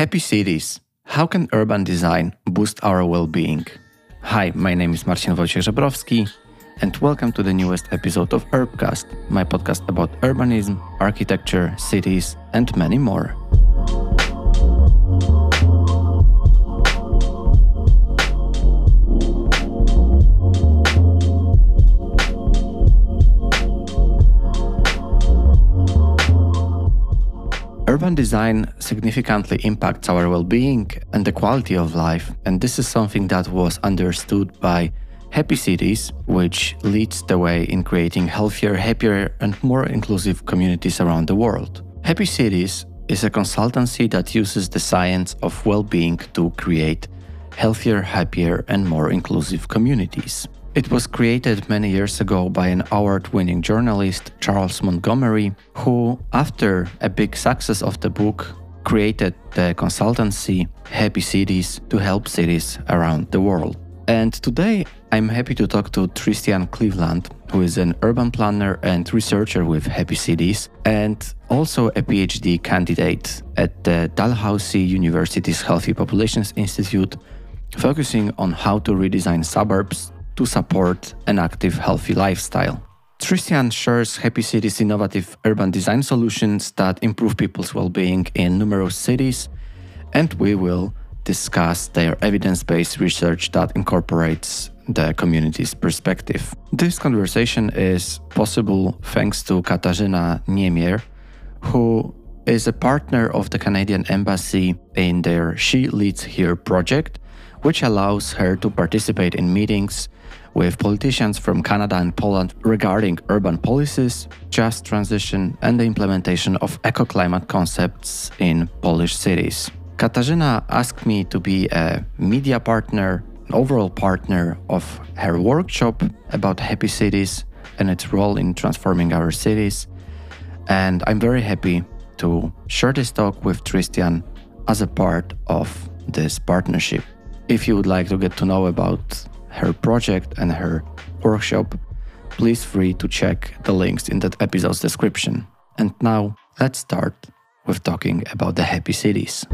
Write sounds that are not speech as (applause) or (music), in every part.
Happy cities. How can urban design boost our well being? Hi, my name is Marcin Wojciech Żebrowski, and welcome to the newest episode of Urbcast, my podcast about urbanism, architecture, cities, and many more. Urban design significantly impacts our well being and the quality of life, and this is something that was understood by Happy Cities, which leads the way in creating healthier, happier, and more inclusive communities around the world. Happy Cities is a consultancy that uses the science of well being to create healthier, happier, and more inclusive communities. It was created many years ago by an award winning journalist, Charles Montgomery, who, after a big success of the book, created the consultancy Happy Cities to help cities around the world. And today I'm happy to talk to Tristan Cleveland, who is an urban planner and researcher with Happy Cities, and also a PhD candidate at the Dalhousie University's Healthy Populations Institute, focusing on how to redesign suburbs to support an active, healthy lifestyle. Tristan shares Happy Cities' innovative urban design solutions that improve people's well being in numerous cities, and we will discuss their evidence based research that incorporates the community's perspective. This conversation is possible thanks to Katarzyna Niemier, who is a partner of the Canadian Embassy in their She Leads Here project, which allows her to participate in meetings with politicians from Canada and Poland regarding urban policies, just transition, and the implementation of eco-climate concepts in Polish cities. Katarzyna asked me to be a media partner, an overall partner of her workshop about happy cities and its role in transforming our cities. And I'm very happy to share this talk with Tristan as a part of this partnership. If you would like to get to know about her project and her workshop, please free to check the links in that episode's description. And now let's start with talking about the happy cities.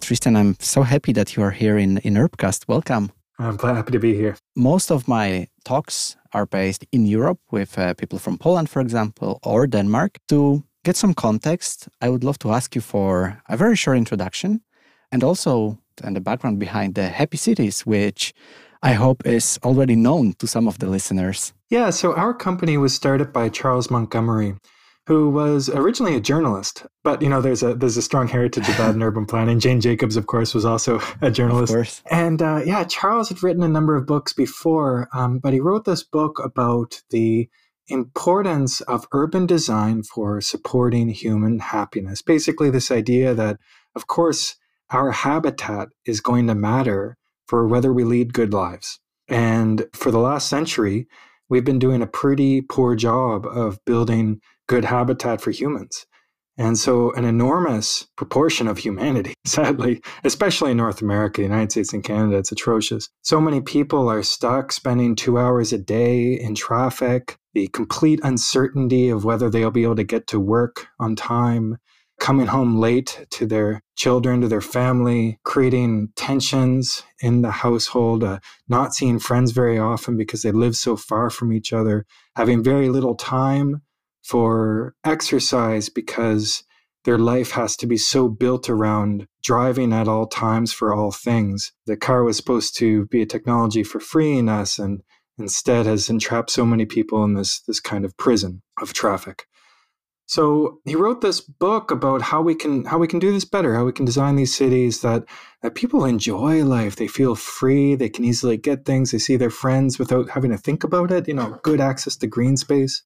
Tristan, I'm so happy that you are here in, in Urbcast. Welcome. I'm happy to be here. Most of my talks are based in Europe with uh, people from Poland, for example, or Denmark. To get some context, I would love to ask you for a very short introduction and also and the background behind the Happy Cities, which I hope is already known to some of the listeners. Yeah, so our company was started by Charles Montgomery who was originally a journalist, but you know, there's a there's a strong heritage of that in (laughs) urban planning. Jane Jacobs, of course, was also (laughs) a journalist. And uh, yeah, Charles had written a number of books before, um, but he wrote this book about the importance of urban design for supporting human happiness. Basically, this idea that, of course, our habitat is going to matter for whether we lead good lives. And for the last century, we've been doing a pretty poor job of building good habitat for humans. And so, an enormous proportion of humanity, (laughs) sadly, especially in North America, the United States, and Canada, it's atrocious. So many people are stuck spending two hours a day in traffic, the complete uncertainty of whether they'll be able to get to work on time, coming home late to their children, to their family, creating tensions in the household, uh, not seeing friends very often because they live so far from each other, having very little time for exercise because their life has to be so built around driving at all times for all things. The car was supposed to be a technology for freeing us and instead has entrapped so many people in this this kind of prison of traffic. So he wrote this book about how we can how we can do this better, how we can design these cities that that people enjoy life, they feel free, they can easily get things, they see their friends without having to think about it, you know, good access to green space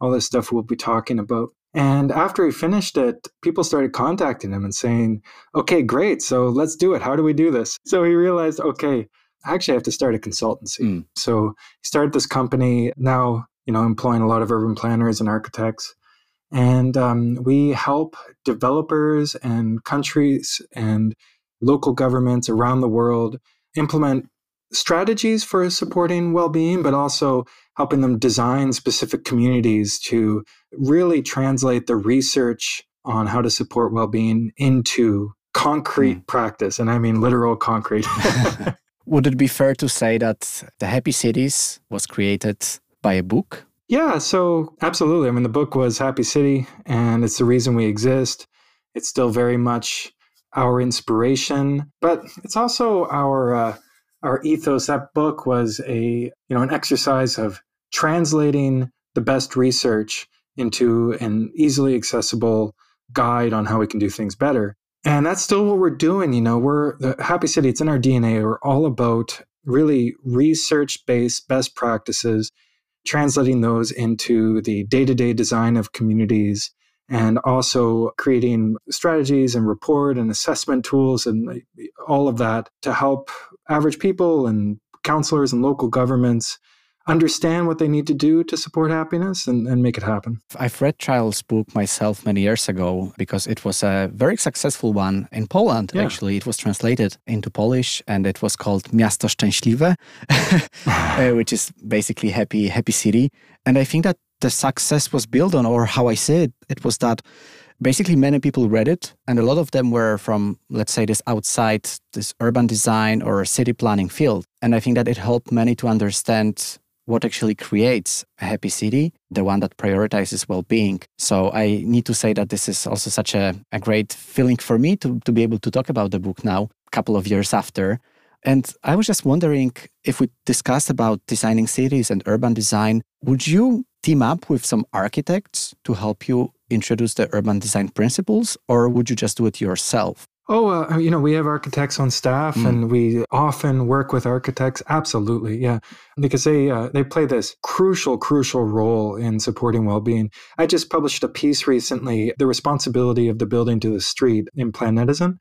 all this stuff we'll be talking about. And after he finished it, people started contacting him and saying, okay, great. So let's do it. How do we do this? So he realized, okay, I actually have to start a consultancy. Mm. So he started this company now, you know, employing a lot of urban planners and architects. And um, we help developers and countries and local governments around the world implement strategies for supporting well-being, but also helping them design specific communities to really translate the research on how to support well-being into concrete mm. practice and i mean literal concrete. (laughs) (laughs) Would it be fair to say that the happy cities was created by a book? Yeah so absolutely. I mean the book was happy city and it's the reason we exist. It's still very much our inspiration but it's also our uh, our ethos. That book was a you know an exercise of translating the best research into an easily accessible guide on how we can do things better. And that's still what we're doing. You know, we're the Happy City, it's in our DNA. We're all about really research based best practices, translating those into the day to day design of communities, and also creating strategies and report and assessment tools and all of that to help average people and counselors and local governments understand what they need to do to support happiness and, and make it happen. I've read Charles' book myself many years ago because it was a very successful one in Poland. Yeah. Actually, it was translated into Polish and it was called Miasto Szczęśliwe, (laughs) (laughs) uh, which is basically happy, happy city. And I think that the success was built on, or how I see it, it was that basically many people read it and a lot of them were from let's say this outside this urban design or city planning field and i think that it helped many to understand what actually creates a happy city, the one that prioritizes well being. So I need to say that this is also such a, a great feeling for me to, to be able to talk about the book now, a couple of years after. And I was just wondering if we discussed about designing cities and urban design, would you team up with some architects to help you introduce the urban design principles, or would you just do it yourself? Oh, uh, you know, we have architects on staff, mm. and we often work with architects. Absolutely, yeah, because they uh, they play this crucial, crucial role in supporting well-being. I just published a piece recently, "The Responsibility of the Building to the Street" in Planetizen,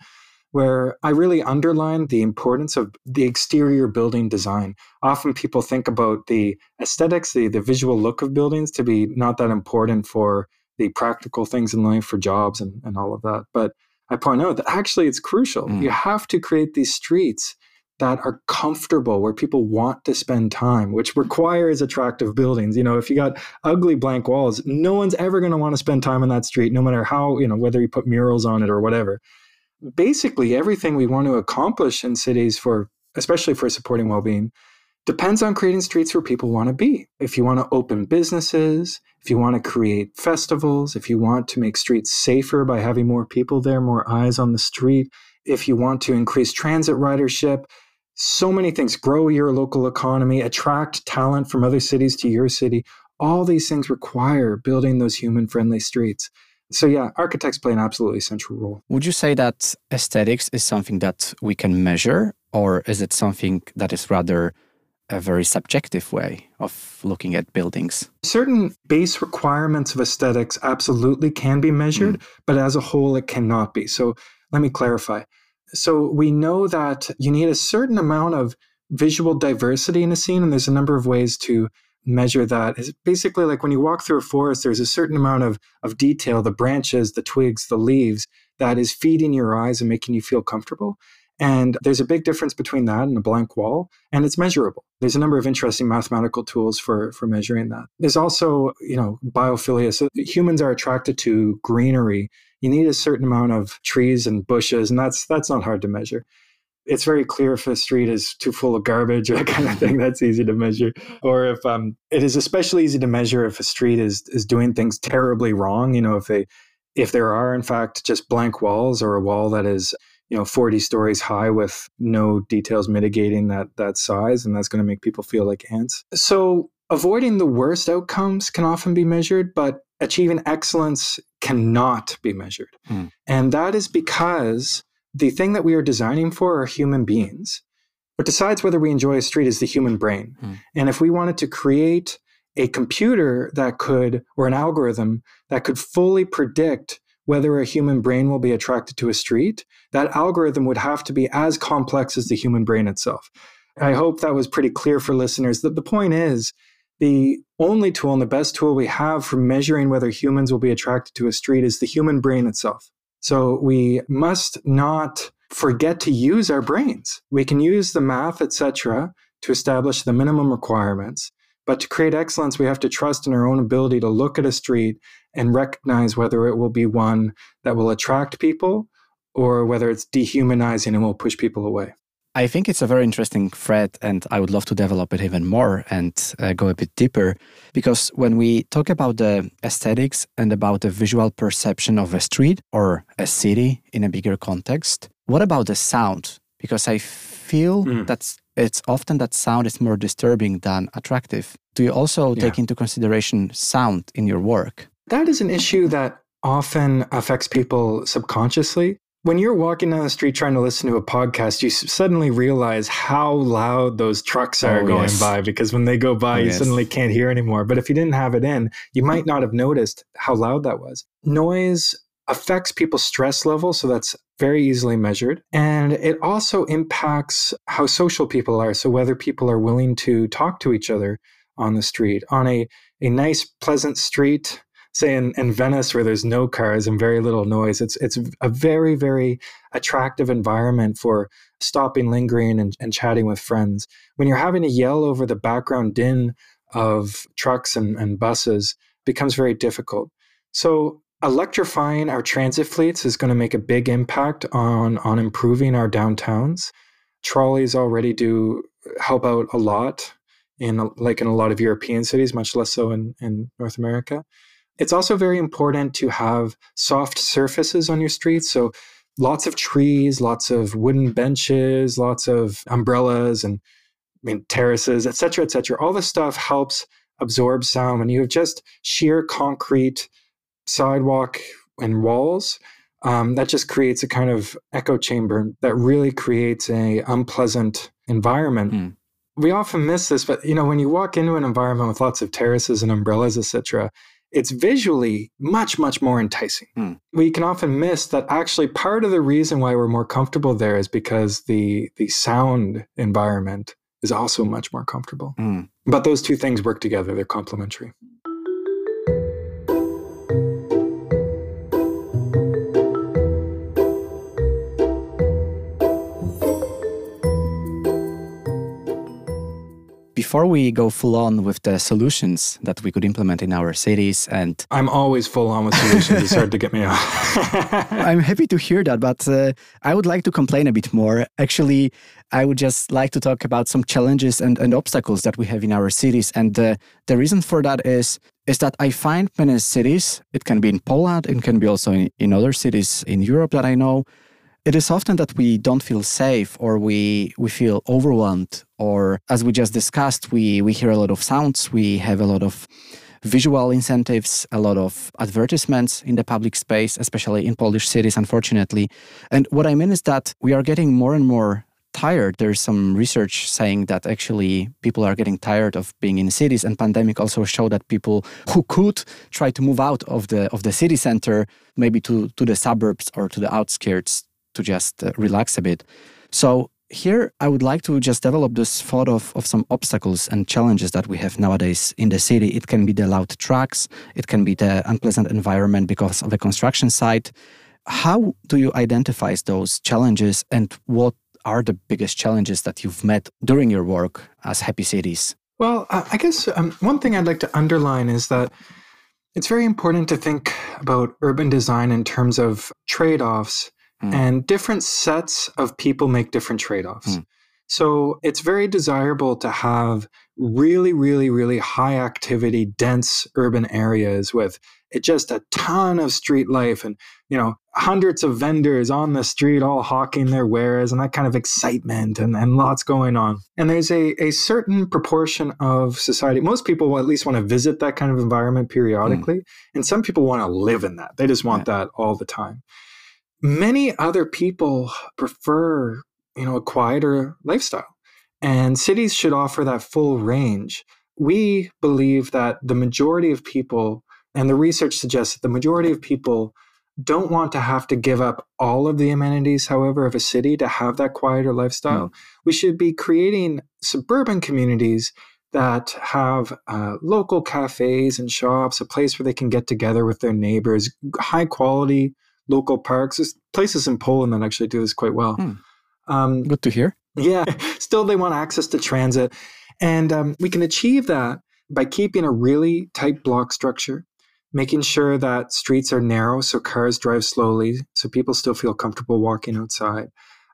where I really underlined the importance of the exterior building design. Often people think about the aesthetics, the the visual look of buildings, to be not that important for the practical things in life, for jobs and and all of that, but I point out that actually it's crucial. Mm. You have to create these streets that are comfortable where people want to spend time which requires attractive buildings you know if you got ugly blank walls no one's ever going to want to spend time on that street no matter how you know whether you put murals on it or whatever basically everything we want to accomplish in cities for especially for supporting well-being depends on creating streets where people want to be. If you want to open businesses, if you want to create festivals, if you want to make streets safer by having more people there, more eyes on the street, if you want to increase transit ridership, so many things, grow your local economy, attract talent from other cities to your city. All these things require building those human friendly streets. So, yeah, architects play an absolutely central role. Would you say that aesthetics is something that we can measure, or is it something that is rather a very subjective way of looking at buildings. Certain base requirements of aesthetics absolutely can be measured, mm. but as a whole, it cannot be. So let me clarify. So we know that you need a certain amount of visual diversity in a scene, and there's a number of ways to measure that. It's basically like when you walk through a forest, there's a certain amount of, of detail, the branches, the twigs, the leaves, that is feeding your eyes and making you feel comfortable. And there's a big difference between that and a blank wall, and it's measurable. There's a number of interesting mathematical tools for, for measuring that. There's also, you know, biophilia. So humans are attracted to greenery. You need a certain amount of trees and bushes, and that's that's not hard to measure. It's very clear if a street is too full of garbage or (laughs) that kind of thing. That's easy to measure. Or if um, it is especially easy to measure if a street is is doing things terribly wrong. You know, if they if there are in fact just blank walls or a wall that is you know 40 stories high with no details mitigating that that size and that's going to make people feel like ants so avoiding the worst outcomes can often be measured but achieving excellence cannot be measured mm. and that is because the thing that we are designing for are human beings what decides whether we enjoy a street is the human brain mm. and if we wanted to create a computer that could or an algorithm that could fully predict whether a human brain will be attracted to a street, that algorithm would have to be as complex as the human brain itself. I hope that was pretty clear for listeners. That the point is, the only tool and the best tool we have for measuring whether humans will be attracted to a street is the human brain itself. So we must not forget to use our brains. We can use the math, etc., to establish the minimum requirements. But to create excellence, we have to trust in our own ability to look at a street and recognize whether it will be one that will attract people or whether it's dehumanizing and will push people away. I think it's a very interesting thread, and I would love to develop it even more and uh, go a bit deeper. Because when we talk about the aesthetics and about the visual perception of a street or a city in a bigger context, what about the sound? Because I feel mm. that it's often that sound is more disturbing than attractive. Do you also yeah. take into consideration sound in your work? That is an issue that often affects people subconsciously when you're walking down the street trying to listen to a podcast, you suddenly realize how loud those trucks are oh, going yes. by because when they go by, oh, you yes. suddenly can't hear anymore. But if you didn't have it in, you might not have noticed how loud that was. Noise affects people's stress level, so that's very easily measured. And it also impacts how social people are. So whether people are willing to talk to each other on the street. On a, a nice, pleasant street, say in, in Venice where there's no cars and very little noise, it's it's a very, very attractive environment for stopping, lingering, and, and chatting with friends. When you're having to yell over the background din of trucks and, and buses becomes very difficult. So electrifying our transit fleets is going to make a big impact on on improving our downtowns. Trolleys already do help out a lot in like in a lot of European cities, much less so in, in North America. It's also very important to have soft surfaces on your streets. So lots of trees, lots of wooden benches, lots of umbrellas and I mean terraces, etc., etc. All this stuff helps absorb sound. When you have just sheer concrete sidewalk and walls, um, that just creates a kind of echo chamber that really creates a unpleasant environment. Mm. We often miss this, but you know, when you walk into an environment with lots of terraces and umbrellas, etc., it's visually much, much more enticing. Mm. We can often miss that actually part of the reason why we're more comfortable there is because the the sound environment is also much more comfortable. Mm. But those two things work together, they're complementary. Before we go full on with the solutions that we could implement in our cities and i'm always full on with solutions. It's hard to get me off. (laughs) I'm happy to hear that but uh, i would like to complain a bit more. Actually i would just like to talk about some challenges and, and obstacles that we have in our cities. And uh, the reason for that is is that i find many cities it can be in poland it can be also in, in other cities in europe that i know it is often that we don't feel safe or we we feel overwhelmed or as we just discussed we we hear a lot of sounds. We have a lot of visual incentives a lot of advertisements in the public space especially in polish cities unfortunately. And what i mean is that we are getting more and more tired. There's some research saying that actually people are getting tired of being in cities and pandemic also showed that people who could try to move out of the of the city center maybe to to the suburbs or to the outskirts to just uh, relax a bit. So here I would like to just develop this thought of, of some obstacles and challenges that we have nowadays in the city. It can be the loud trucks, it can be the unpleasant environment because of the construction site. How do you identify those challenges and what are the biggest challenges that you've met during your work as Happy Cities? Well, I guess um, one thing I'd like to underline is that it's very important to think about urban design in terms of trade offs Mm. And different sets of people make different trade offs. Mm. So it's very desirable to have really, really, really high activity, dense urban areas with just a ton of street life and, you know, hundreds of vendors on the street all hawking their wares and that kind of excitement and, and lots going on. And there's a, a certain proportion of society, most people will at least want to visit that kind of environment periodically. Mm. And some people want to live in that. They just want that all the time many other people prefer you know a quieter lifestyle and cities should offer that full range we believe that the majority of people and the research suggests that the majority of people don't want to have to give up all of the amenities however of a city to have that quieter lifestyle mm. we should be creating suburban communities that have uh, local cafes and shops a place where they can get together with their neighbors high quality local parks. There's places in Poland that actually do this quite well. Hmm. Um, Good to hear. Yeah, (laughs) still they want access to transit. And um, we can achieve that by keeping a really tight block structure, making sure that streets are narrow so cars drive slowly, so people still feel comfortable walking outside,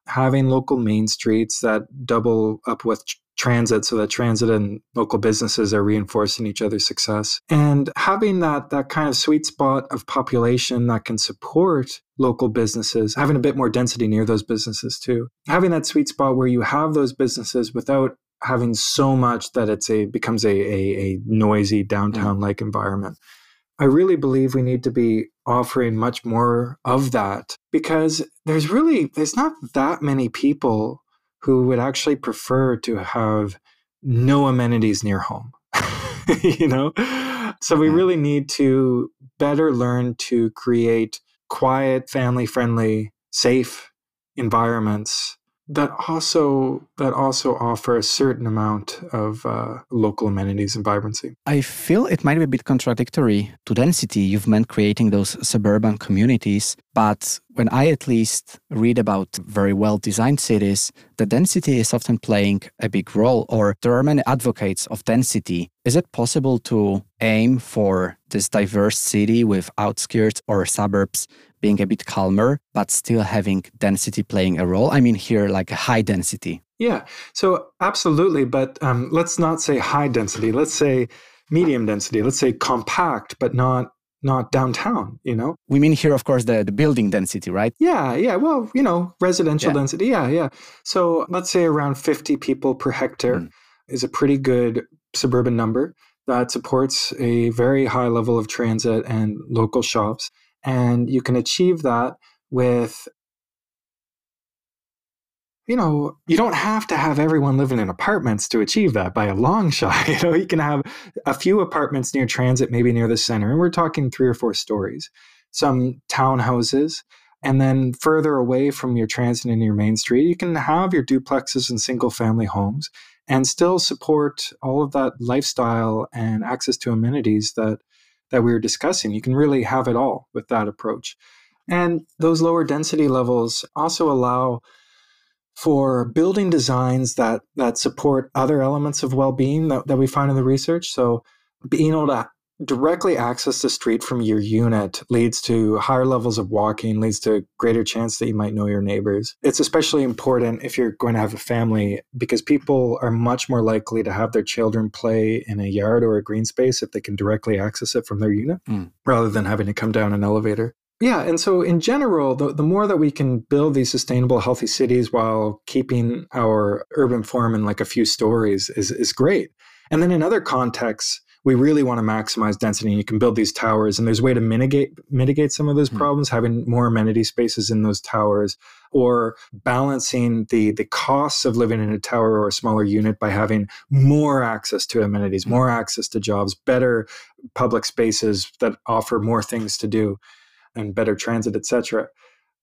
having local main streets that double up with transit so that transit and local businesses are reinforcing each other's success. And having that that kind of sweet spot of population that can support local businesses having a bit more density near those businesses too having that sweet spot where you have those businesses without having so much that it's a becomes a, a, a noisy mm-hmm. downtown like environment. I really believe we need to be offering much more of that because there's really there's not that many people who would actually prefer to have no amenities near home. (laughs) you know? So we really need to better learn to create quiet, family friendly, safe environments that also that also offer a certain amount of uh, local amenities and vibrancy. I feel it might be a bit contradictory to density. You've meant creating those suburban communities, but when I at least read about very well designed cities, the density is often playing a big role, or there are many advocates of density. Is it possible to aim for this diverse city with outskirts or suburbs being a bit calmer, but still having density playing a role? I mean, here, like a high density. Yeah, so absolutely. But um, let's not say high density. Let's say medium density. Let's say compact, but not not downtown you know we mean here of course the, the building density right yeah yeah well you know residential yeah. density yeah yeah so let's say around 50 people per hectare mm. is a pretty good suburban number that supports a very high level of transit and local shops and you can achieve that with you know, you don't have to have everyone living in apartments to achieve that by a long (laughs) shot. You know, you can have a few apartments near transit, maybe near the center, and we're talking three or four stories, some townhouses, and then further away from your transit and your main street, you can have your duplexes and single family homes and still support all of that lifestyle and access to amenities that that we were discussing. You can really have it all with that approach. And those lower density levels also allow for building designs that that support other elements of well-being that, that we find in the research. So being able to directly access the street from your unit leads to higher levels of walking, leads to greater chance that you might know your neighbors. It's especially important if you're going to have a family because people are much more likely to have their children play in a yard or a green space if they can directly access it from their unit mm. rather than having to come down an elevator. Yeah, and so in general, the, the more that we can build these sustainable, healthy cities while keeping our urban form in like a few stories is, is great. And then in other contexts, we really want to maximize density and you can build these towers and there's a way to mitigate mitigate some of those mm-hmm. problems having more amenity spaces in those towers or balancing the the costs of living in a tower or a smaller unit by having more access to amenities mm-hmm. more access to jobs better public spaces that offer more things to do and better transit etc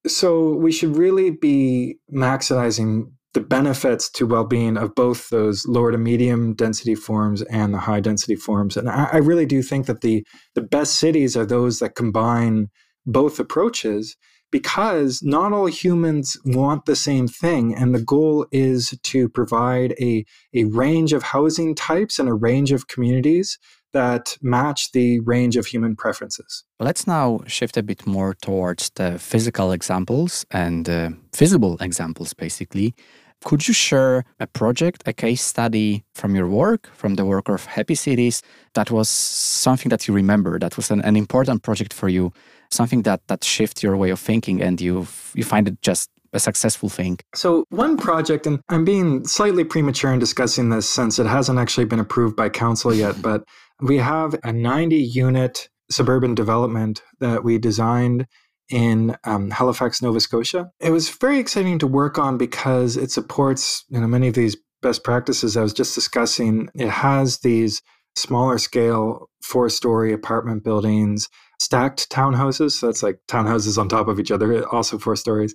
so we should really be maximizing the benefits to well-being of both those lower to medium density forms and the high density forms. And I, I, really do think that the the best cities are those that combine both approaches because not all humans want the same thing and the goal is to provide a, a range of housing types and a range of communities that match the range of human preferences. Let's now shift a bit more towards the physical examples and uh, visible examples, basically. Could you share a project, a case study from your work, from the work of Happy Cities, that was something that you remember, that was an, an important project for you, something that that shifts your way of thinking, and you you find it just a successful thing? So, one project, and I'm being slightly premature in discussing this since it hasn't actually been approved by council yet, but we have a 90 unit suburban development that we designed in um, Halifax, Nova Scotia. It was very exciting to work on because it supports you know many of these best practices I was just discussing. It has these smaller scale four story apartment buildings, stacked townhouses. So that's like townhouses on top of each other, also four stories,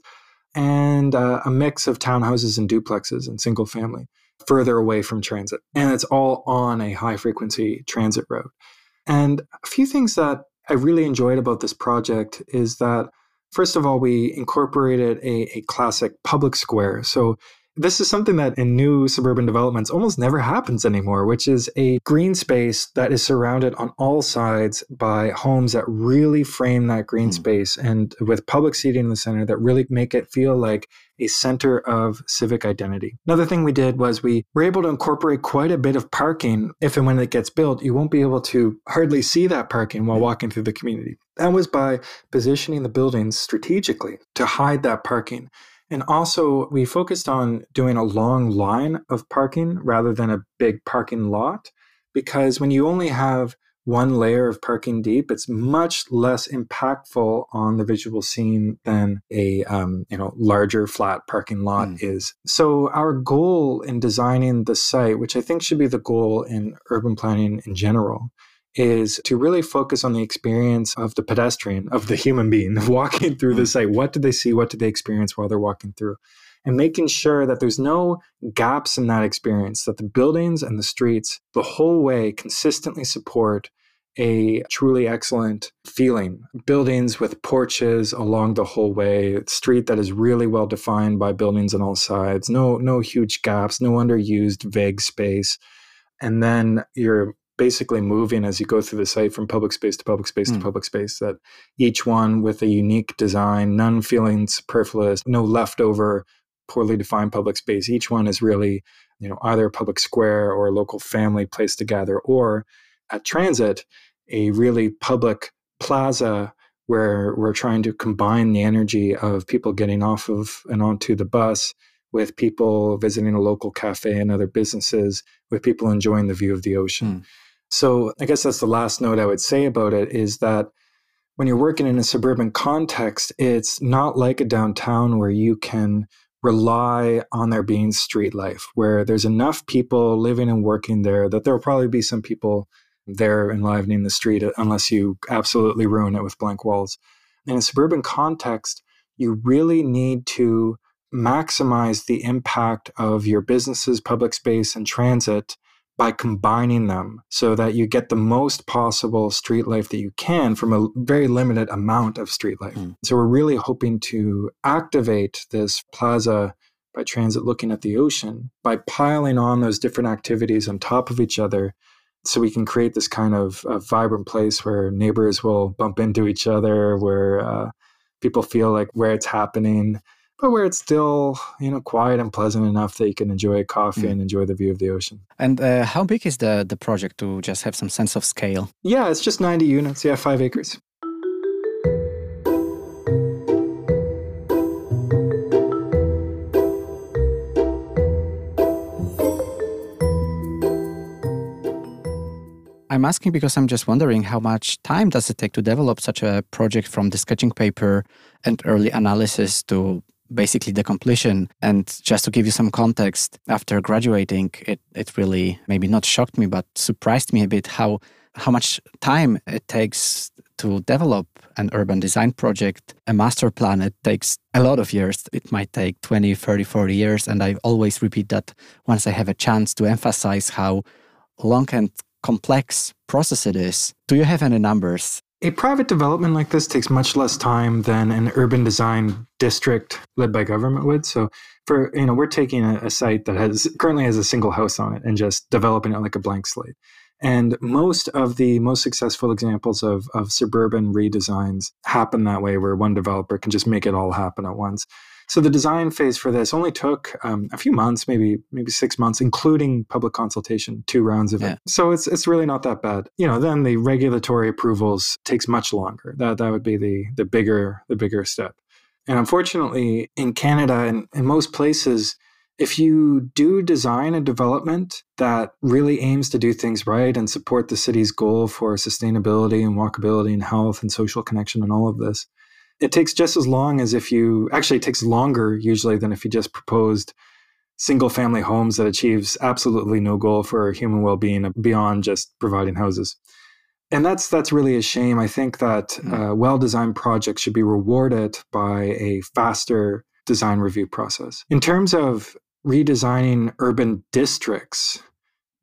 and uh, a mix of townhouses and duplexes and single family further away from transit. And it's all on a high frequency transit road. And a few things that I really enjoyed about this project is that, first of all, we incorporated a, a classic public square. So this is something that in new suburban developments almost never happens anymore, which is a green space that is surrounded on all sides by homes that really frame that green mm. space and with public seating in the center that really make it feel like a center of civic identity. Another thing we did was we were able to incorporate quite a bit of parking. If and when it gets built, you won't be able to hardly see that parking while walking through the community. That was by positioning the buildings strategically to hide that parking and also, we focused on doing a long line of parking rather than a big parking lot, because when you only have one layer of parking deep, it's much less impactful on the visual scene than a um, you know larger flat parking lot mm. is. So our goal in designing the site, which I think should be the goal in urban planning in general, is to really focus on the experience of the pedestrian, of the human being walking through the mm. site. What do they see? What do they experience while they're walking through? And making sure that there's no gaps in that experience, that the buildings and the streets the whole way consistently support a truly excellent feeling. Buildings with porches along the whole way, street that is really well defined by buildings on all sides, no no huge gaps, no underused vague space. And then you're basically moving as you go through the site from public space to public space mm. to hmm. public space that each one with a unique design none feeling superfluous no leftover poorly defined public space each one is really you know either a public square or a local family place to gather or at transit a really public plaza where we're trying to combine the energy of people getting off of and onto the bus with people visiting a local cafe and other businesses with people enjoying the view of the ocean mm. So I guess that's the last note I would say about it is that when you're working in a suburban context, it's not like a downtown where you can rely on there being street life, where there's enough people living and working there that there'll probably be some people there enlivening the street uh, unless you absolutely ruin it with blank walls. In a suburban context, you really need to maximize the impact of your businesses, public space, and transit by combining them so that you get the most possible street life that you can from a very limited amount of street life. Mm. So we're really hoping to activate this plaza by transit looking at the ocean by piling on those different activities on top of each other so we can create this kind of vibrant place where neighbors will bump into each other where uh, people feel like where it's happening but where it's still you know quiet and pleasant enough that you can enjoy a coffee mm. and enjoy the view of the ocean. And uh, how big is the the project to just have some sense of scale? Yeah, it's just 90 units. Yeah, five acres. I'm asking because I'm just wondering how much time does it take to develop such a project from the sketching paper and early analysis to basically the completion. And just to give you some context, after graduating, it, it really maybe not shocked me, but surprised me a bit how how much time it takes to develop an urban design project, a master plan, it takes a lot of years. It might take 20, 30, 40 years. And I always repeat that once I have a chance to emphasize how long and complex process it is. Do you have any numbers a private development like this takes much less time than an urban design district led by government would. So for you know, we're taking a, a site that has currently has a single house on it and just developing it like a blank slate. And most of the most successful examples of, of suburban redesigns happen that way, where one developer can just make it all happen at once. So the design phase for this only took um, a few months, maybe maybe six months, including public consultation, two rounds of yeah. it. So it's it's really not that bad. You know, then the regulatory approvals takes much longer. That that would be the the bigger the bigger step. And unfortunately, in Canada and in most places, if you do design a development that really aims to do things right and support the city's goal for sustainability and walkability and health and social connection and all of this, it takes just as long as if you actually it takes longer usually than if you just proposed single family homes that achieves absolutely no goal for human well-being beyond just providing houses. And that's that's really a shame. I think that mm. uh, well-designed projects should be rewarded by a faster design review process. In terms of redesigning urban districts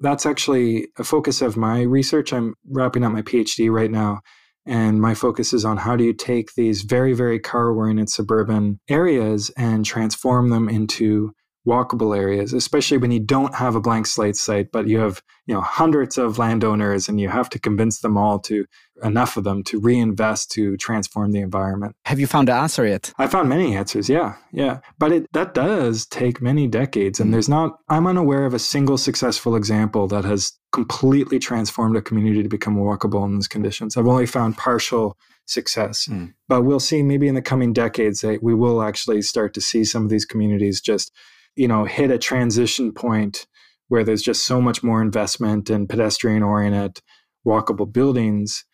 that's actually a focus of my research. I'm wrapping up my phd right now and my focus is on how do you take these very, very car oriented suburban areas and transform them into walkable areas, especially when you don't have a blank slate site, but you have, you know, hundreds of landowners and you have to convince them all to enough of them to reinvest to transform the environment. Have you found an answer yet? I found many answers, yeah. Yeah. But it that does take many decades and mm. there's not I'm unaware of a single successful example that has completely transformed a community to become walkable in those conditions. I've only found partial success. Mm. But we'll see maybe in the coming decades that we will actually start to see some of these communities just you know hit a transition point where there's just so much more investment in pedestrian oriented walkable buildings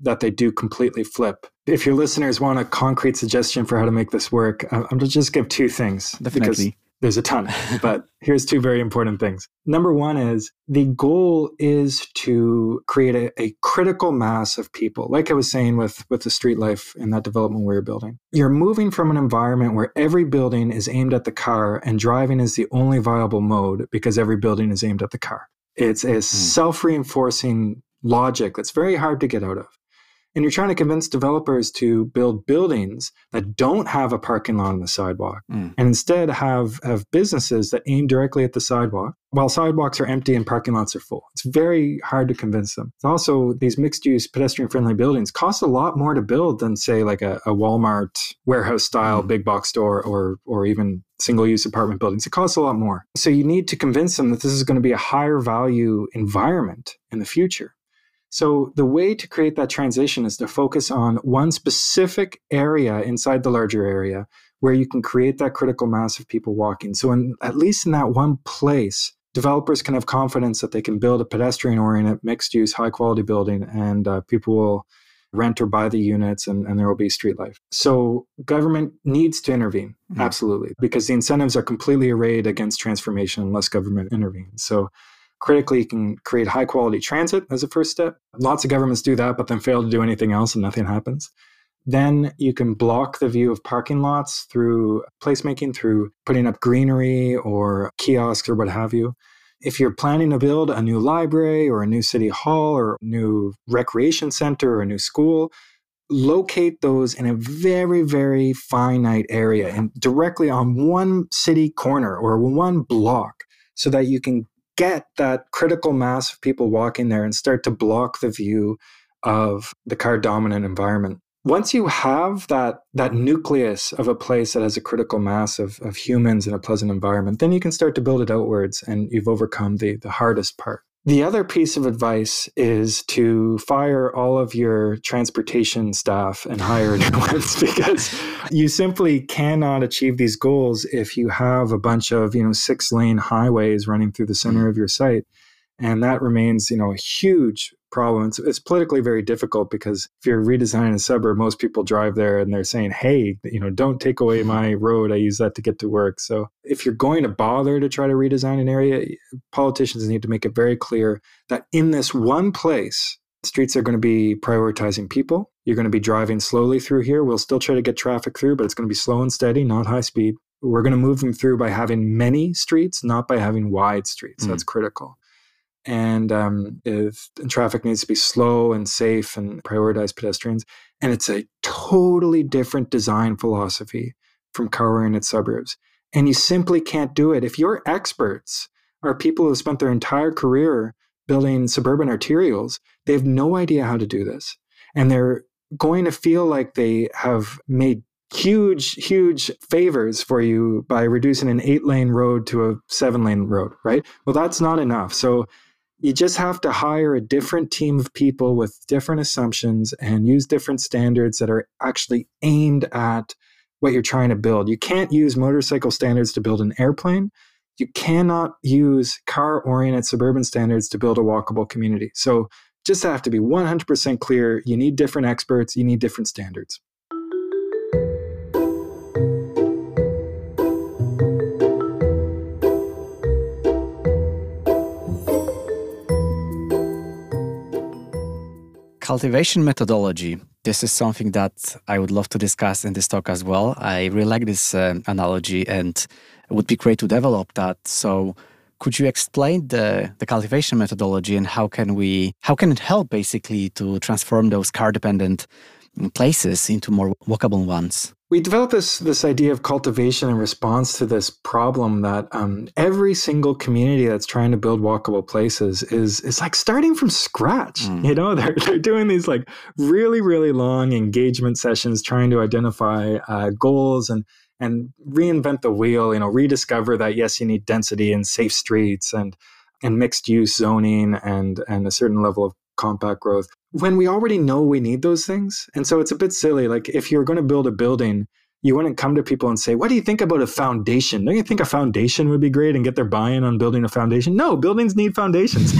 that they do completely flip. If your listeners want a concrete suggestion for how to make this work, uh, I'm going to just give two things. Definitely there's a ton, but (laughs) here's two very important things. Number one is the goal is to create a, a, critical mass of people. Like I was saying with, with the street life and that development we were building, you're moving from an environment where every building is aimed at the car and driving is the only viable mode because every building is aimed at the car. It's a mm. self reinforcing logic that's very hard to get out of and you're trying to convince developers to build buildings that don't have a parking lot on the sidewalk mm. and instead have, have businesses that aim directly at the sidewalk while sidewalks are empty and parking lots are full. It's very hard to convince them. Also, these mixed use pedestrian friendly buildings cost a lot more to build than, say, like a, a Walmart warehouse style mm. big box store or, or even single use apartment buildings. It costs a lot more. So you need to convince them that this is going to be a higher value environment in the future. So, the way to create that transition is to focus on one specific area inside the larger area where you can create that critical mass of people walking. So, in, at least in that one place, developers can have confidence that they can build a pedestrian oriented, mixed use, high quality building, and uh, people will rent or buy the units and, and, there will be street life. So government needs to intervene, mm-hmm. absolutely, because the incentives are completely arrayed against transformation unless government intervenes. So Critically, you can create high quality transit as a first step. Lots of governments do that, but then fail to do anything else and nothing happens. Then you can block the view of parking lots through placemaking, through putting up greenery or kiosks or what have you. If you're planning to build a new library or a new city hall or new recreation center or a new school, locate those in a very, very finite area and directly on one city corner or one block so that you can get that critical mass of people walking there and start to block the view of the car dominant environment. Once you have that, that nucleus of a place that has a critical mass of, of humans in a pleasant environment, then you can start to build it outwards and you've overcome the, the hardest part. The other piece of advice is to fire all of your transportation staff and hire new (laughs) ones because you simply cannot achieve these goals if you have a bunch of, you know, six lane highways running through the center mm. of your site. And that remains, you know, a huge problem. It's, it's, politically very difficult because if you're redesigning a suburb, most people drive there and they're saying, hey, you know, don't take away mm-hmm. my road. I use that to get to work. So if you're going to bother to try to redesign an area, politicians need to make it very clear that in this one place, streets are going to be prioritizing people. You're going to be driving slowly through here. We'll still try to get traffic through, but it's going to be slow and steady, not high speed. We're going to move them through by having many streets, not by having wide streets. Mm. That's critical and um, if and traffic needs to be slow and safe and prioritize pedestrians. And it's a totally different design philosophy from car-oriented suburbs. And you simply can't do it. If your experts are people who have spent their entire career building suburban arterials, they have no idea how to do this. And they're going to feel like they have made huge, huge favors for you by reducing an eight lane road to a seven lane road, right? Well, that's not enough. So you just have to hire a different team of people with different assumptions and use different standards that are actually aimed at what you're trying to build. You can't use motorcycle standards to build an airplane. You cannot use car oriented suburban standards to build a walkable community. So just have to be 100% clear. You need different experts, you need different standards. Cultivation methodology. This is something that I would love to discuss in this talk as well. I really like this uh, analogy and it would be great to develop that. So, could you explain the, the cultivation methodology and how can we how can it help basically to transform those car dependent places into more walkable ones? We developed this this idea of cultivation in response to this problem that um, every single community that's trying to build walkable places is is like starting from scratch. Mm. You know, (laughs) they're they're doing these like really really long engagement sessions trying to identify uh, goals and and reinvent the wheel. You know, rediscover that yes, you need density and safe streets and and mixed use zoning and and a certain level of compact growth when we already know we need those things. And so it's a bit silly. Like if you're going to build a building, you wouldn't come to people and say, What do you think about a foundation? Don't you think a foundation would be great and get their buy in on building a foundation? No, buildings need foundations.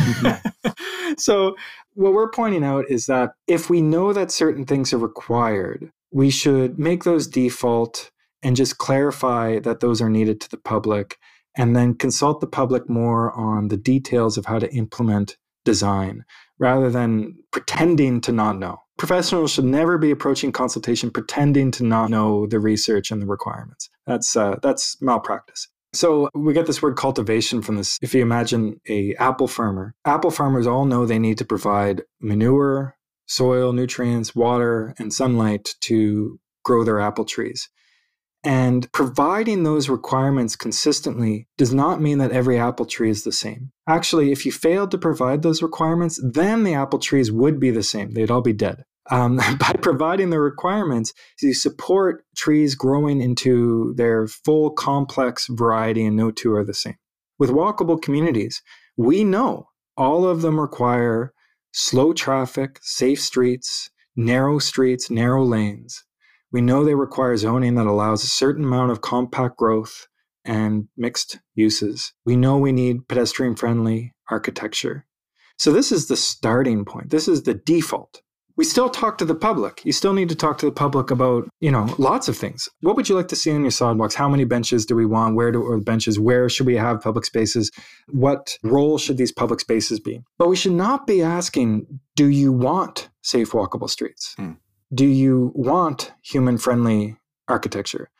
(laughs) so, what we're pointing out is that if we know that certain things are required, we should make those default and just clarify that those are needed to the public and then consult the public more on the details of how to implement design rather than pretending to not know. Professionals should never be approaching consultation pretending to not know the research and the requirements. That's uh, that's malpractice. So we get this word cultivation from this. If you imagine a apple farmer, apple farmers all know they need to provide manure, soil, nutrients, water, and sunlight to grow their apple trees. And providing those requirements consistently does not mean that every apple tree is the same. Actually, if you failed to provide those requirements, then the apple trees would be the same. They'd all be dead. Um, (laughs) by providing the requirements, you support trees growing into their full complex variety, and no two are the same. With walkable communities, we know all of them require slow traffic, safe streets, narrow streets, narrow lanes. We know they require zoning that allows a certain amount of compact growth and mixed uses. We know we need pedestrian friendly architecture. So, this is the starting point. This is the default. We still talk to the public. You still need to talk to the public about, you know, lots of things. What would you like to see on your sidewalks? How many benches do we want? Where do or benches? Where should we have public spaces? What role should these public spaces be? But we should not be asking, do you want safe walkable streets? Hmm do you want human friendly architecture?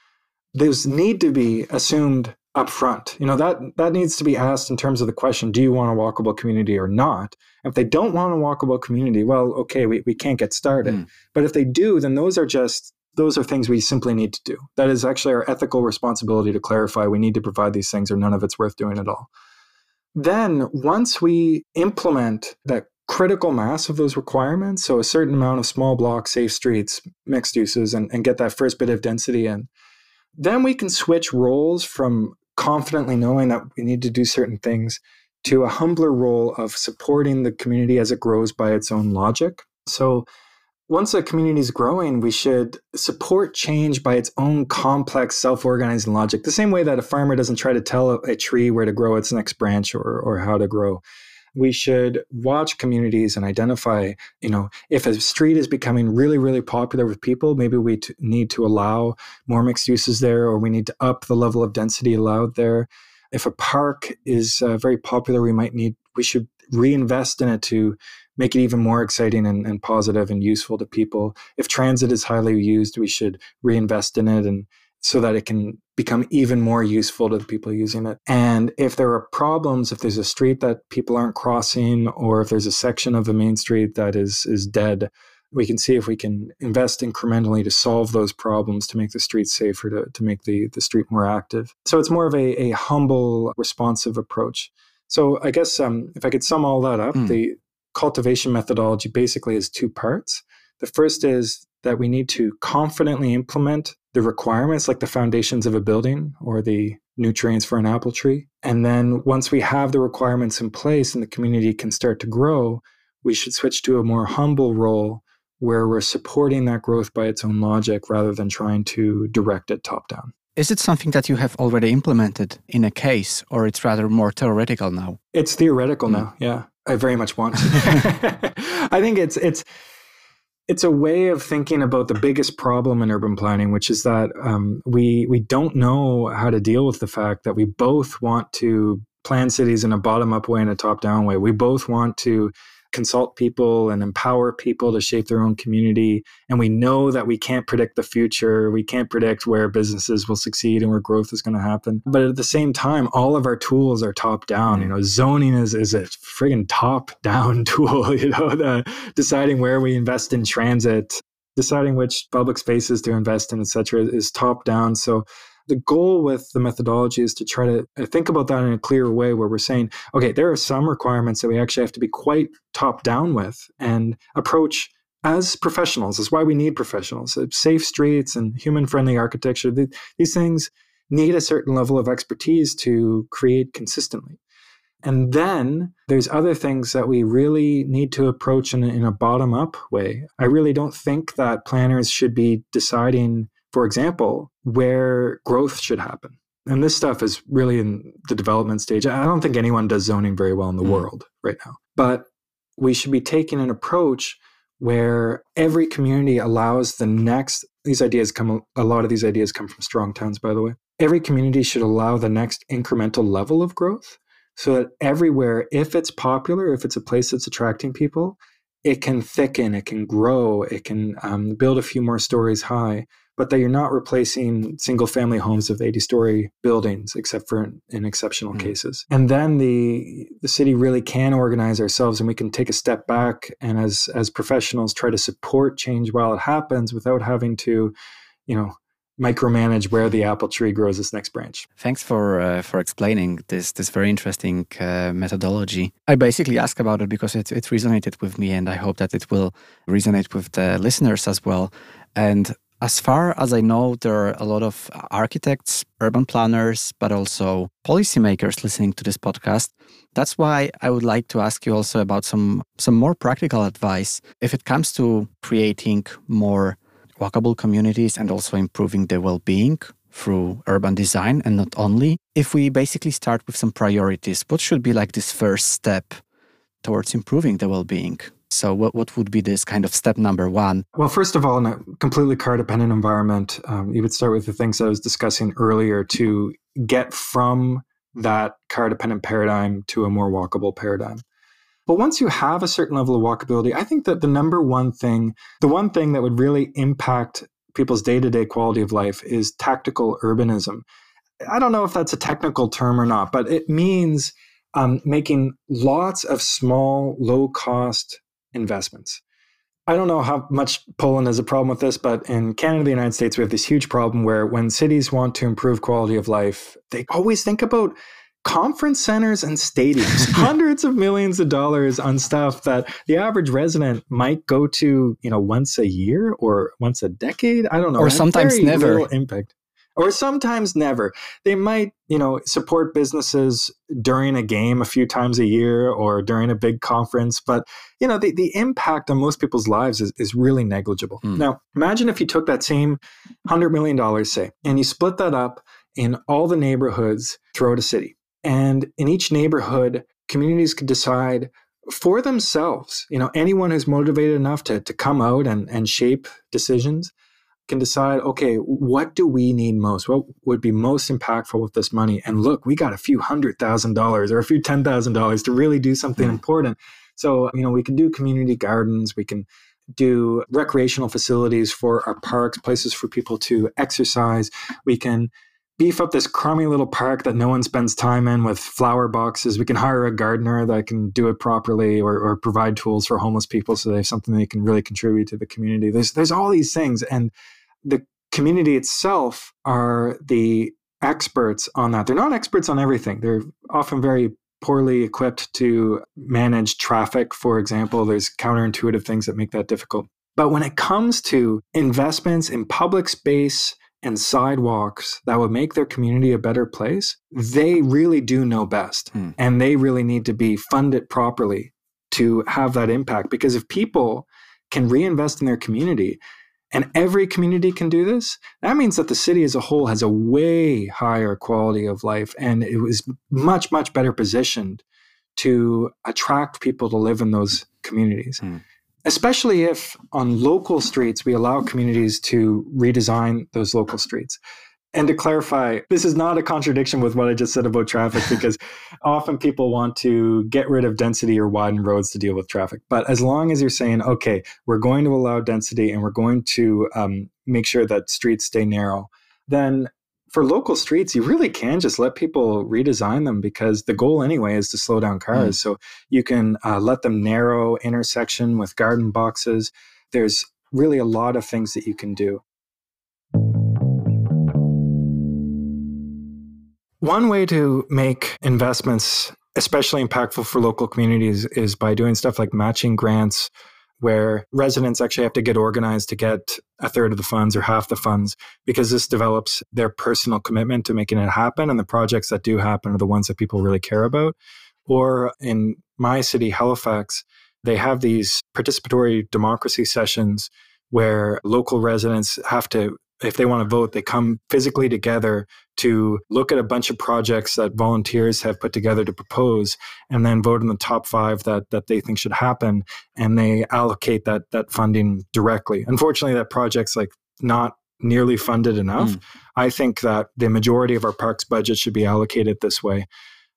Those need to be assumed up front. You know, that that needs to be asked in terms of the question, do you want a walkable community or not? If they don't want a walkable community, well, okay, we, we can't get started. Mm. But if they do, then those are just those are things we simply need to do. That is actually our ethical responsibility to clarify we need to provide these things or none of it's worth doing at all. Then once we implement that critical mass of those requirements. So a certain amount of small blocks, safe streets, mixed uses, and, and get that first bit of density in. Then we can switch roles from confidently knowing that we need to do certain things to a humbler role of supporting the community as it grows by its own logic. So once a community is growing, we should support change by its own complex, self organizing logic, the same way that a farmer doesn't try to tell a, a, tree where to grow its next branch or, or how to grow we should watch communities and identify, you know, if a street is becoming really, really popular with people, maybe we t- need to allow more mixed uses there, or we need to up the level of density allowed there. If a park is uh, very popular, we might need, we should reinvest in it to make it even more exciting and, and positive and useful to people. If transit is highly used, we should reinvest in it and so that it can become even more useful to the people using it. And if there are problems, if there's a street that people aren't crossing, or if there's a section of the main street that is is dead, we can see if we can invest incrementally to solve those problems to make the street safer, to, to make the, the street more active. So it's more of a, a humble, responsive approach. So I guess um, if I could sum all that up, mm. the cultivation methodology basically has two parts. The first is that we need to confidently implement the requirements, like the foundations of a building or the nutrients for an apple tree. And then once we have the requirements in place and the community can start to grow, we should switch to a more humble role where we're supporting that growth by its own logic rather than trying to direct it top down. Is it something that you have already implemented in a case, or it's rather more theoretical now? It's theoretical mm. now. Yeah, I very much want. To. (laughs) (laughs) I think it's it's it's a way of thinking about the biggest problem in urban planning, which is that um, we we don't know how to deal with the fact that we both want to plan cities in a bottom up way and a top down way. We both want to consult people and empower people to shape their own community. And we know that we can't predict the future. We can't predict where businesses will succeed and where growth is going to happen. But at the same time, all of our tools are top down. You know, zoning is, is a friggin' top down (laughs) tool, you know, the, deciding where we invest in transit deciding which public spaces to invest in, et cetera, is top down. So the goal with the methodology is to try to uh, think about that in a clear way where we're saying, okay, there are some requirements that we actually have to be quite top down with and approach as professionals. That's why we need professionals. Uh, safe streets and human friendly architecture, these things need a certain level of expertise to create consistently. And then there's other things that we really need to approach in a, in a bottom up way. I really don't think that planners should be deciding, for example, where growth should happen. And this stuff is really in the development stage. I don't think anyone does zoning very well in the mm. world right now. But we should be taking an approach where every community allows the next these ideas come a lot of these ideas come from strong towns by the way every community should allow the next incremental level of growth so that everywhere if it's popular if it's a place that's attracting people it can thicken it can grow it can um, build a few more stories high but that you're not replacing single family homes of 80 story buildings except for in, in exceptional mm. cases and then the the city really can organize ourselves and we can take a step back and as as professionals try to support change while it happens without having to you know micromanage where the apple tree grows its next branch. Thanks for uh, for explaining this this very interesting uh, methodology. I basically asked about it because it it resonated with me, and I hope that it will resonate with the listeners as well. And as far as I know, there are a lot of architects, urban planners, but also policymakers listening to this podcast. That's why I would like to ask you also about some, some more practical advice if it comes to creating more walkable communities and also improving the well being through urban design and not only. If we basically start with some priorities, what should be like this first step towards improving the well being? So, what, what would be this kind of step number one? Well, first of all, in a completely car dependent environment, um, you would start with the things I was discussing earlier to get from that car dependent paradigm to a more walkable paradigm. But once you have a certain level of walkability, I think that the number one thing, the one thing that would really impact people's day to day quality of life is tactical urbanism. I don't know if that's a technical term or not, but it means um, making lots of small, low cost investments. I don't know how much Poland has a problem with this, but in Canada, the United States, we have this huge problem where when cities want to improve quality of life, they always think about conference centers and stadiums, (laughs) hundreds of millions of dollars on stuff that the average resident might go to, you know, once a year or once a decade. I don't know. Or sometimes never. Impact or sometimes never. They might, you know, support businesses during a game a few times a year or during a big conference, but you know, the, the impact on most people's lives is, is really negligible. Mm. Now, imagine if you took that same $100 million, say, and you split that up in all the neighborhoods throughout a city. And in each neighborhood, communities could decide for themselves, you know, anyone who's motivated enough to, to come out and, and shape decisions can decide, okay, what do we need most? What would be most impactful with this money? And look, we got a few hundred thousand dollars or a few ten thousand dollars to really do something important. So, you know, we can do community gardens, we can do recreational facilities for our parks, places for people to exercise. We can beef up this crummy little park that no one spends time in with flower boxes. We can hire a gardener that can do it properly or, or provide tools for homeless people so they have something they can really contribute to the community. There's there's all these things. And the community itself are the experts on that. They're not experts on everything. They're often very poorly equipped to manage traffic, for example. There's counterintuitive things that make that difficult. But when it comes to investments in public space and sidewalks that would make their community a better place, they really do know best. Hmm. And they really need to be funded properly to have that impact. Because if people can reinvest in their community, and every community can do this, that means that the city as a whole has a way higher quality of life and it was much, much better positioned to attract people to live in those communities. Mm. Especially if on local streets we allow communities to redesign those local streets. And to clarify, this is not a contradiction with what I just said about traffic (laughs) because often people want to get rid of density or widen roads to deal with traffic. But as long as you're saying, okay, we're going to allow density and we're going to um, make sure that streets stay narrow, then for local streets, you really can just let people redesign them because the goal anyway is to slow down cars. Mm. So you can uh, let them narrow intersection with garden boxes. There's really a lot of things that you can do. One way to make investments especially impactful for local communities is by doing stuff like matching grants where residents actually have to get organized to get a third of the funds or half the funds because this develops their personal commitment to making it happen and the projects that do happen are the ones that people really care about. Or in my city halifax they have these participatory democracy sessions where local residents have to if they want to vote, they come physically together to look at a bunch of projects that volunteers have put together to propose and then vote on the top five that that they think should happen and they allocate that that funding directly. Unfortunately, that project's like not nearly funded enough. Mm. I think that the majority of our parks budget should be allocated this way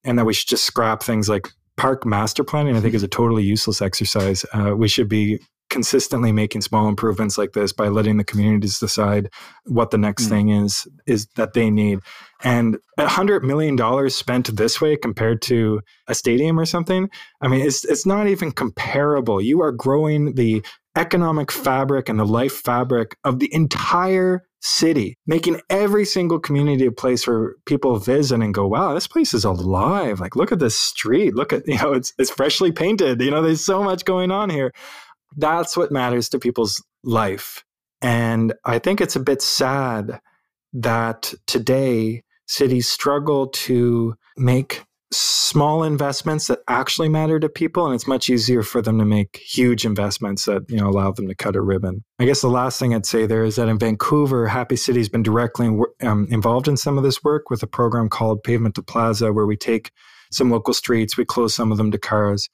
and that we should just scrap things like park master planning, I think, is a totally useless exercise. Uh, we should be consistently making small improvements like this by letting the communities decide what the next mm. thing is is that they need and a hundred million dollars spent this way compared to a stadium or something i mean it's it's not even comparable you are growing the economic fabric and the life fabric of the entire city, making every single community a place where people visit and go, wow, this place is alive. Like, look at this street. Look at, (laughs) you know, it's, it's freshly painted. You know, there's so much going on here. That's what matters to people's life. And I think it's a bit sad that today cities struggle to make small investments that actually matter to people and it's much easier for them to make huge investments that you know allow them to cut a ribbon i guess the last thing i'd say there is that in vancouver happy city's been directly um, involved in some of this work with a program called pavement to plaza where we take some local streets we close some of them to cars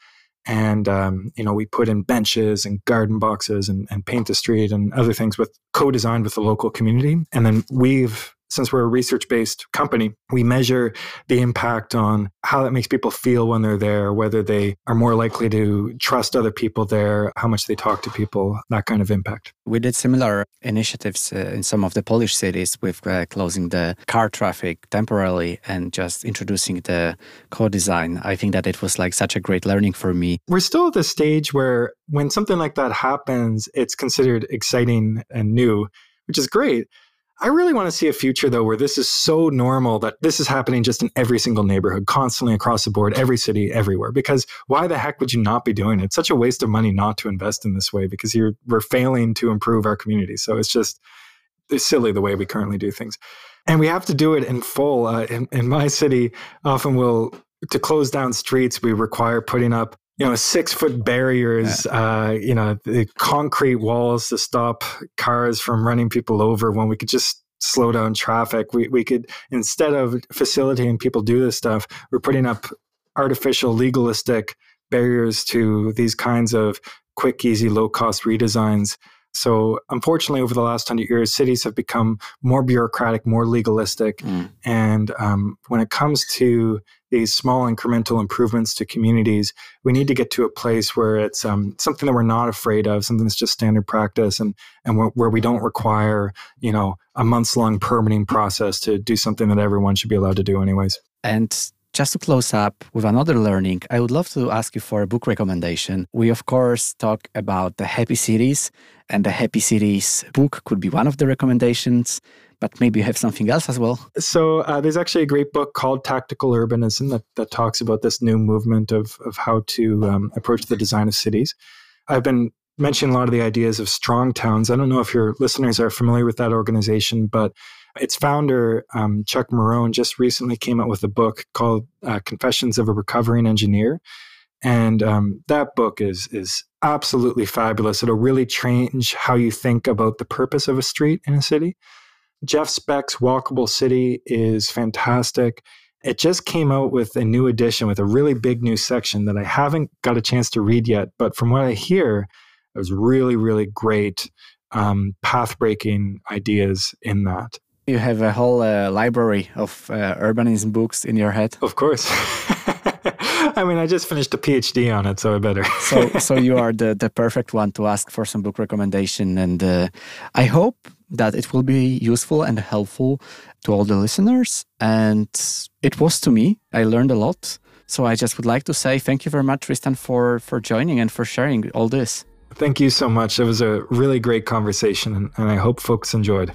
and um, you know we put in benches and garden boxes and, and paint the street and other things with co-designed with the local community. And then we've since we're a research based company, we measure the impact on how that makes people feel when they're there, whether they are more likely to trust other people there, how much they talk to people, that kind of impact. We did similar initiatives uh, in some of the Polish cities with uh, closing the car traffic temporarily and just introducing the co design. I think that it was like such a great learning for me. We're still at the stage where when something like that happens, it's considered exciting and new, which is great I really want to see a future though where this is so normal that this is happening just in every single neighborhood, constantly across the board, every city, everywhere. Because why the heck would you not be doing it? It's such a waste of money not to invest in this way because you're we're failing to improve our community. So it's just it's silly the way we currently do things. And we have to do it in full. Uh, in, in my city, often we'll to close down streets, we require putting up you know, six foot barriers, uh, you know, the concrete walls to stop cars from running people over when we could just slow down traffic. We, we could, instead of facilitating people do this stuff, we're putting up artificial legalistic barriers to these kinds of quick, easy, low cost redesigns. So, unfortunately, over the last hundred years, cities have become more bureaucratic, more legalistic. Mm. And um, when it comes to these small incremental improvements to communities, we need to get to a place where it's um, something that we're not afraid of, something that's just standard practice, and and where, where we don't require you know a months long permitting process to do something that everyone should be allowed to do anyways. And just to close up with another learning, I would love to ask you for a book recommendation. We, of course, talk about the Happy Cities, and the Happy Cities book could be one of the recommendations but maybe you have something else as well. So uh, there's actually a great book called Tactical Urbanism that, that talks about this new movement of, of how to um, approach the design of cities. I've been mentioning a lot of the ideas of strong towns. I don't know if your listeners are familiar with that organization, but its founder, um, Chuck Marohn, just recently came out with a book called uh, Confessions of a Recovering Engineer. And um, that book is is absolutely fabulous. It'll really change how you think about the purpose of a street in a city. Jeff Speck's Walkable City is fantastic. It just came out with a new edition with a really big new section that I haven't got a chance to read yet. But from what I hear, it was really, really great um, path breaking ideas in that. You have a whole uh, library of uh, urbanism books in your head. Of course. (laughs) I mean, I just finished a PhD on it, so I better. so, (laughs) so you are the, the perfect one to ask for some book recommendation, and uh, I hope that it will be useful and helpful to all the listeners. And it was to me. I learned a lot. So I just would like to say thank you very much, Tristan, for for joining and for sharing all this. Thank you so much. It was a really great conversation, and I hope folks enjoyed.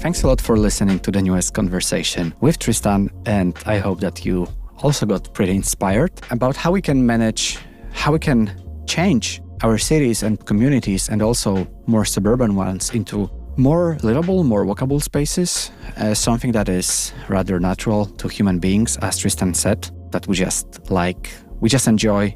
Thanks a lot for listening to the newest conversation with Tristan, and I hope that you also got pretty inspired about how we can manage, how we can change our cities and communities and also more suburban ones into more livable, more walkable spaces, uh, something that is rather natural to human beings, as Tristan said, that we just like, we just enjoy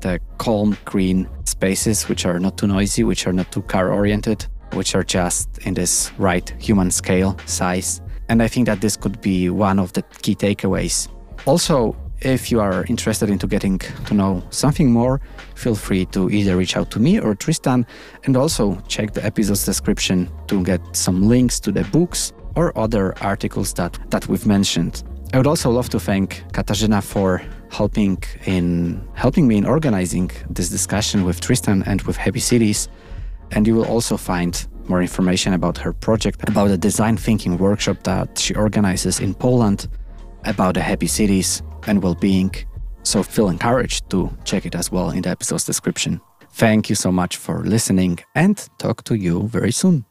the calm, green spaces, which are not too noisy, which are not too car oriented, which are just in this right human scale size. And I think that this could be one of the key takeaways. Also, if you are interested into getting to know something more, feel free to either reach out to me or Tristan and also check the episode's description to get some links to the books or other articles that, that we've mentioned. I would also love to thank Katarzyna for helping in helping me in organizing this discussion with Tristan and with Happy Cities. And you will also find more information about her project, about the design thinking workshop that she organizes in Poland, about the happy cities and well being. So feel encouraged to check it as well in the episode's description. Thank you so much for listening and talk to you very soon.